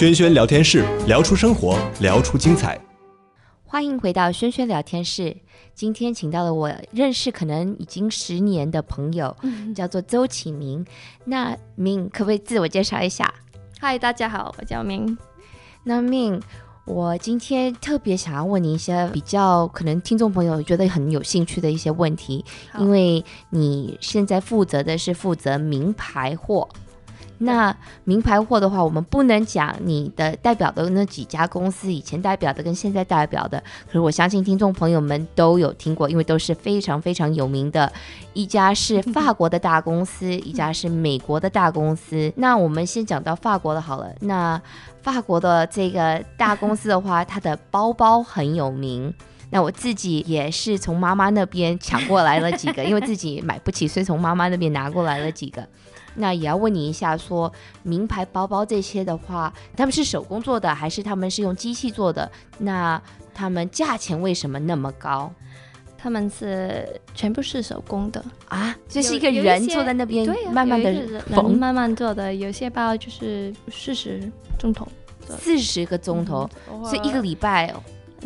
轩轩聊天室，聊出生活，聊出精彩。欢迎回到轩轩聊天室。今天请到了我认识可能已经十年的朋友，叫做周启明。那明可不可以自我介绍一下？嗨，大家好，我叫明。那明，我今天特别想要问你一些比较可能听众朋友觉得很有兴趣的一些问题，因为你现在负责的是负责名牌货。那名牌货的话，我们不能讲你的代表的那几家公司以前代表的跟现在代表的，可是我相信听众朋友们都有听过，因为都是非常非常有名的。一家是法国的大公司，一家是美国的大公司。那我们先讲到法国的好了。那法国的这个大公司的话，它的包包很有名。那我自己也是从妈妈那边抢过来了几个，因为自己买不起，所以从妈妈那边拿过来了几个。那也要问你一下说名牌包包这些的话，他们是手工做的，还是他们是用机器做的？那他们价钱为什么那么高？他们是全部是手工的，啊？就是一个人坐在那边对啊，慢慢的慢慢做的，有些包就是四十钟头，四十个钟头，所以一个礼拜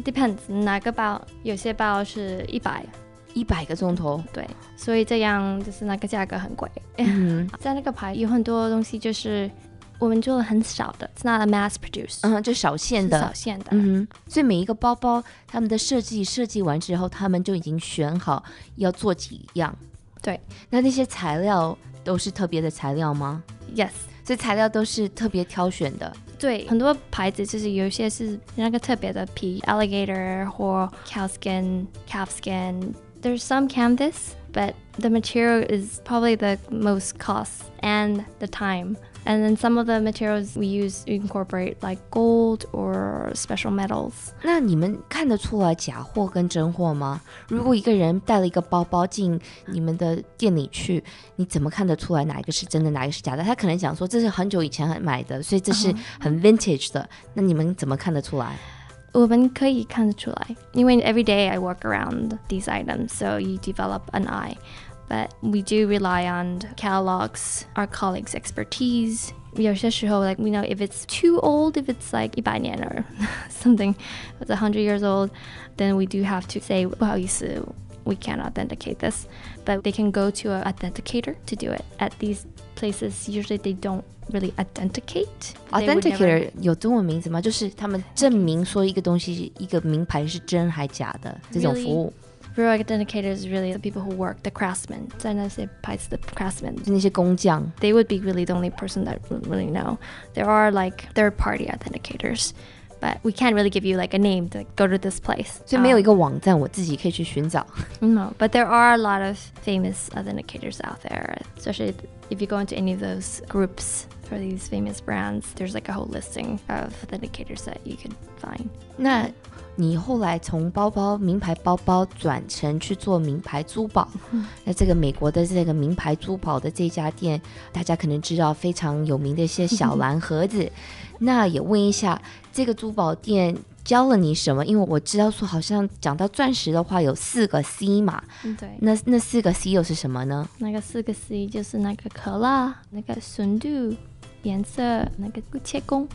depends 哪个包，有些包是一百，一百个钟头。对，所以这样就是那个价格很贵。嗯 在那个牌有很多东西就是我们做的很少的，it's not a mass produce，、嗯，就少线的少线的。嗯哼，所以每一个包包，他们的设计设计完之后，他们就已经选好要做几样。对，那那些材料都是特别的材料吗？Yes，所以材料都是特别挑选的。对，很多牌子就是有一些是那个特别的皮，alligator 或 cow skin、calf skin。There's some canvas, but the material is probably the most cost and the time. And then some of the materials we use we incorporate like gold or special metals. 那你们看得出来假货跟真货吗？如果一个人带了一个包包进你们的店里去，你怎么看得出来哪一个是真的，哪一个是假的？他可能讲说这是很久以前买的，所以这是很 vintage 的。那你们怎么看得出来？ 我们可以看得出来，因为 every day I work around these items, so you develop an eye. But we do rely on catalogs, our colleagues' expertise. 有些时候, like we know if it's too old, if it's like 100年 or something that's 100 years old, then we do have to say, 不好意思, we can't authenticate this. But they can go to an authenticator to do it. At these places, usually they don't really authenticate. They would never- Authenticator 有中文名字吗？就是他们证明说一个东西、一个名牌是真还假的这种服务， Real authenticators is really the people who work, the craftsmen. 在那些牌子的 craftsmen. 就那些工匠。 They would be really the only person that would really know. There are like third party authenticators, but we can't really give you like a name to go to this place. 所以没有一 Um, 个网站我自己可以去寻找。 no, but there are a lot of famous authenticators out there, especially if you go into any of those groups for these famous brands. There's like a whole listing of authenticators that you could find. 那你后来从包包名牌包包转成去做名牌珠宝，那这个美国的这个名牌珠宝的这家店，大家可能知道非常有名的一些小蓝盒子。那也问一下，这个珠宝店 教了你什么？因为我知道说，好像讲到钻石的话有四个 C 嘛，对，那那四个 C 又是什么呢？那个四个 C 就是那个可乐，那个纯度、颜色、那个切工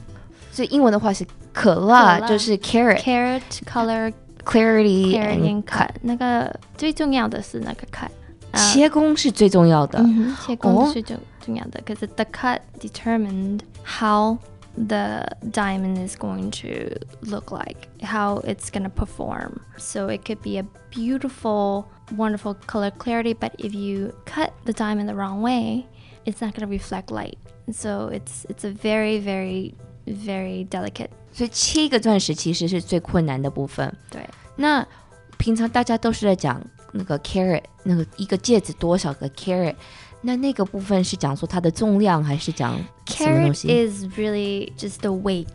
所以英文的话是可辣，可辣就是 carrot。carrot、color、clarity carat and and cut。那个最重要的是那个 cut，呃切工是最重要的。嗯切工哦是最重重要的。可是 the cut determined how the diamond is going to look like, how it's going to perform. So it could be a beautiful, wonderful color clarity, but if you cut the diamond the wrong way, it's not going to reflect light. So it's it's a very, very, very delicate. 所以切一个钻石其实是最困难的部分。对，那平常大家都是在讲那个 carat，那个一个戒指多少个 carat， 那那个部分是讲说它的重量，还是讲什么东 Carat 西？ is really just the weight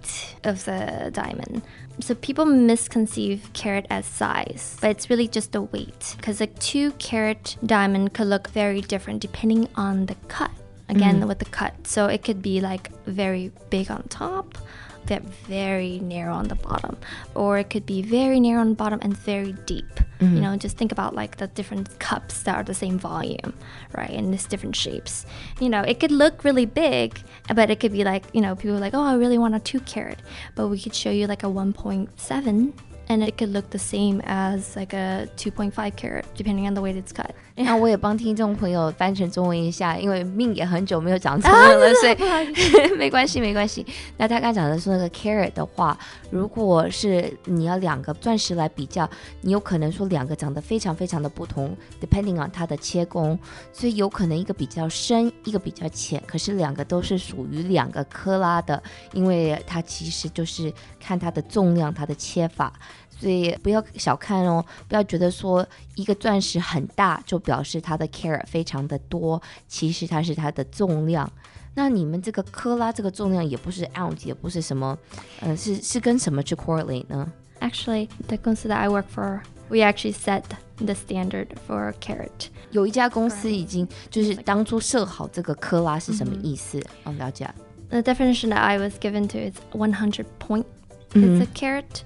of the diamond. So people misconceive carat as size, but it's really just the weight. Because a two carat diamond could look very different depending on the cut. again with the cut. So it could be like very big on top, that very narrow on the bottom, or it could be very narrow on the bottom and very deep. You mm-hmm. know, just think about like the different cups that are the same volume, right? And it's different shapes. You know, it could look really big, but it could be like, you know, people are like, oh, I really want a two carat, but we could show you like a 1.7 and it could look the same as like a 2.5 carat depending on the way it's cut. 那我也帮听众朋友翻成中文一下，因为命也很久没有讲中文了，所以 没关系，没关系。那他刚讲的是那个 carat 的话，如果是你要两个钻石来比较，你有可能说两个长得非常非常的不同，depending on 它的切工，所以有可能一个比较深，一个比较浅，可是两个都是属于两个克拉的，因为它其实就是看它的重量，它的切法。所以不要小看哦，不要觉得说一个钻石很大就表示它的 carat 非常的多，其实它是它的重量。那你们这个克拉这个重量也不是 ounce，也不是什么，呃，是是跟什么去 correlate 呢？Actually, the company that I work for, we actually set the standard for carat. 有一家公司已经就是当初设好这个克拉是什么意思？哦，了解。The definition that I was given to is 100 point. It's a carat.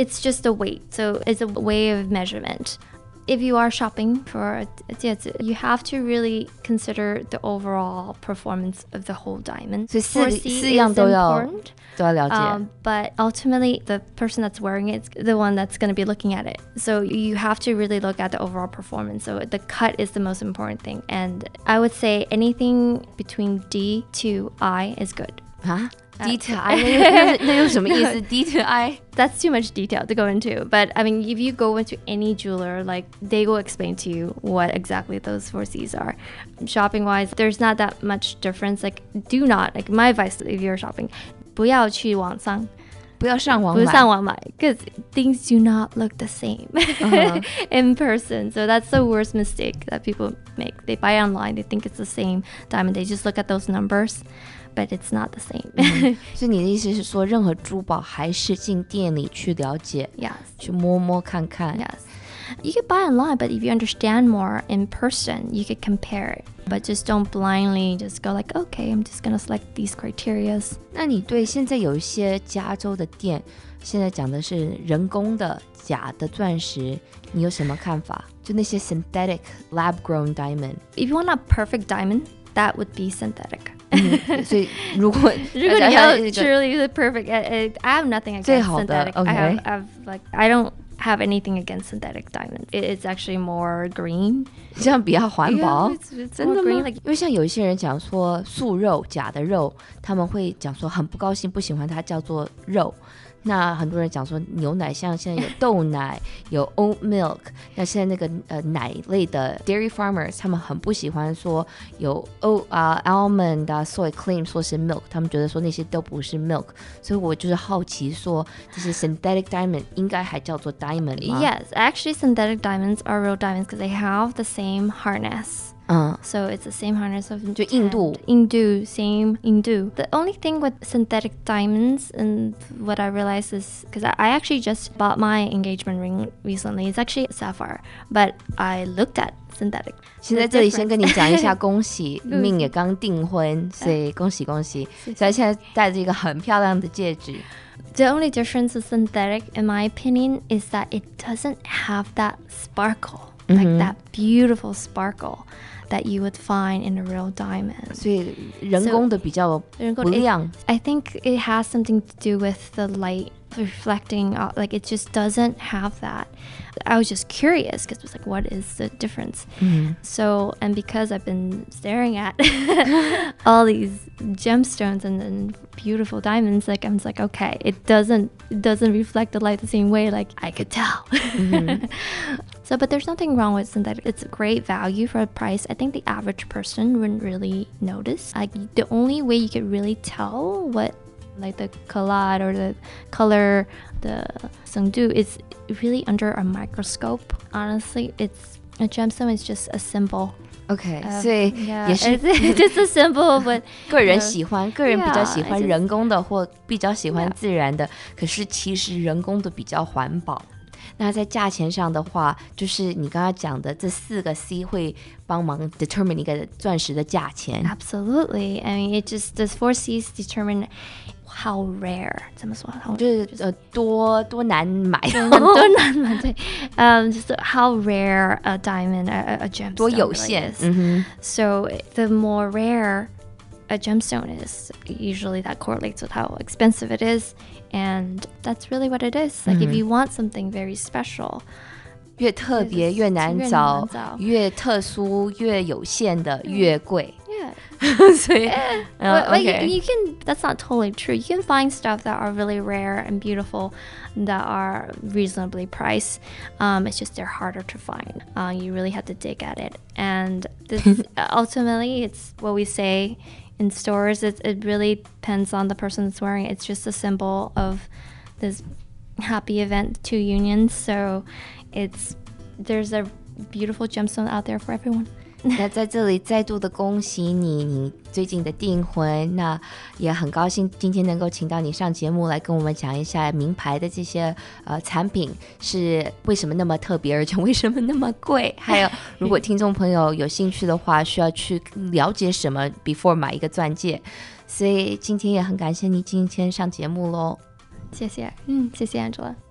It's just a weight, so it's a way of measurement. If you are shopping for a 戒指, you have to really consider the overall performance of the whole diamond. 所以四 4C 四样 is 都要 important. 都要了解。 Um, but ultimately, the person that's wearing it is the one that's going to be looking at it. So you have to really look at the overall performance. So the cut is the most important thing. And I would say anything between D to I is good. 啊 ，D to I 那又那那又什么意思？D to I That's too much detail to go into. But I mean, if you go into any jeweler, like they will explain to you what exactly those four C's are. Shopping wise, there's not that much difference. Like, do not, like, my advice if you're shopping, 不要去网上不要上网不是买。上网买，because things do not look the same Uh-huh. in person. So that's the worst mistake that people make. They buy online, they think it's the same diamond. They just look at those numbers, but it's not the same. 所以你的意思是说，任何珠宝还是进店里去了解， yes, 去摸摸看看。 yes. You could buy online, but if you understand more in person, you could compare it. But just don't blindly just go like, okay, I'm just gonna select these criterias. 那你对现在有一些加州的店，现在讲的是人工的假的钻石，你有什么看法？就那些 synthetic lab grown diamond， If you want a perfect diamond, that would be synthetic. 所以如果如果你要 truly the perfect, I, have nothing against synthetic. I have, okay. Like I don't have anything against synthetic diamonds. It, it's actually more green. 这样比较环保真的吗？因为像有一些人讲说素肉假的肉，他们会讲说很不高兴，不喜欢它叫做肉。那很多人讲说牛奶，像现在有豆奶，有 oat milk。那现在那个呃奶类的 dairy farmers，他们很不喜欢说有 oat 啊、almond 啊、soy cream 说是 milk，他们觉得说那些都不是 milk。所以我就是好奇说，这些 synthetic diamond 应该还叫做 diamond 吗？Yes, actually, synthetic diamonds are real diamonds because they have the same harness. Uh. So it's the same hardness of Indu. Indu, same Indu. The only thing with synthetic diamonds and what I realized is because I, I actually just bought my engagement ring recently. It's actually a sapphire, but I looked at synthetic. 先在这里先跟你讲一下，恭喜 only difference with synthetic, in my opinion, is that it doesn't have that sparkle like that beautiful sparkle that you would find in a real diamond. 所以人工的比较不亮。 I think it has something to do with the light reflecting. Uh, like it just doesn't have that. I was just curious because it was like, what is the difference? Mm-hmm. So, and because I've been staring at all these gemstones and, and beautiful diamonds, like I'm just like, okay, it doesn't it doesn't reflect the light the same way. Like I could tell. Mm-hmm. So, but there's nothing wrong with synthetic. It's a great value for a price. I think the average person wouldn't really notice. Like the only way you could really tell what like the collage or the color, the sungdu is really under a microscope. Honestly, it's a gemstone is just a symbol. OK， of- 所以 yeah, 也是 it's just a symbol, but 个人 Yeah. 喜欢，个人比较喜 Yeah, 欢 I just- 人工的，或比较喜欢 Yeah. 自然的。可是其实人工的比较环保。 那在价钱上的话，就是你刚刚讲的这四个 C 会帮忙 determine 一个钻石的价钱。 Absolutely. I mean, it just those four C's determine how rare. 怎么说？how- 就是呃多多难买，多难嘛？对，嗯，就是 how rare a diamond, a, a- a gemstone 多有 really 限。 is. 嗯哼， So the more rare a gemstone is, usually that correlates with how expensive it is, and that's really what it is. Like if you want something very special, 越特别就是越难越找难找，越特殊越有限的越贵。 yeah. 所以， But, 呃 but you, OK， you can. That's not totally true. You can find stuff that are really rare and beautiful, that are reasonably priced. Um, it's just they're harder to find. Uh, you really have to dig at it, and this, ultimately, it's what we say in stores. It, it really depends on the person that's wearing it. It's just a symbol of this happy event, two unions. So, it's there's a beautiful gemstone out there for everyone. 那在这里再度的恭喜你，你最近的订婚，那也很高兴今天能够请到你上节目来跟我们讲一下名牌的这些呃产品是为什么那么特别，而且为什么那么贵。还有，如果听众朋友有兴趣的话，需要去了解什么 before 买一个钻戒。所以今天也很感谢你今天上节目喽。谢谢，嗯，谢谢 Angela。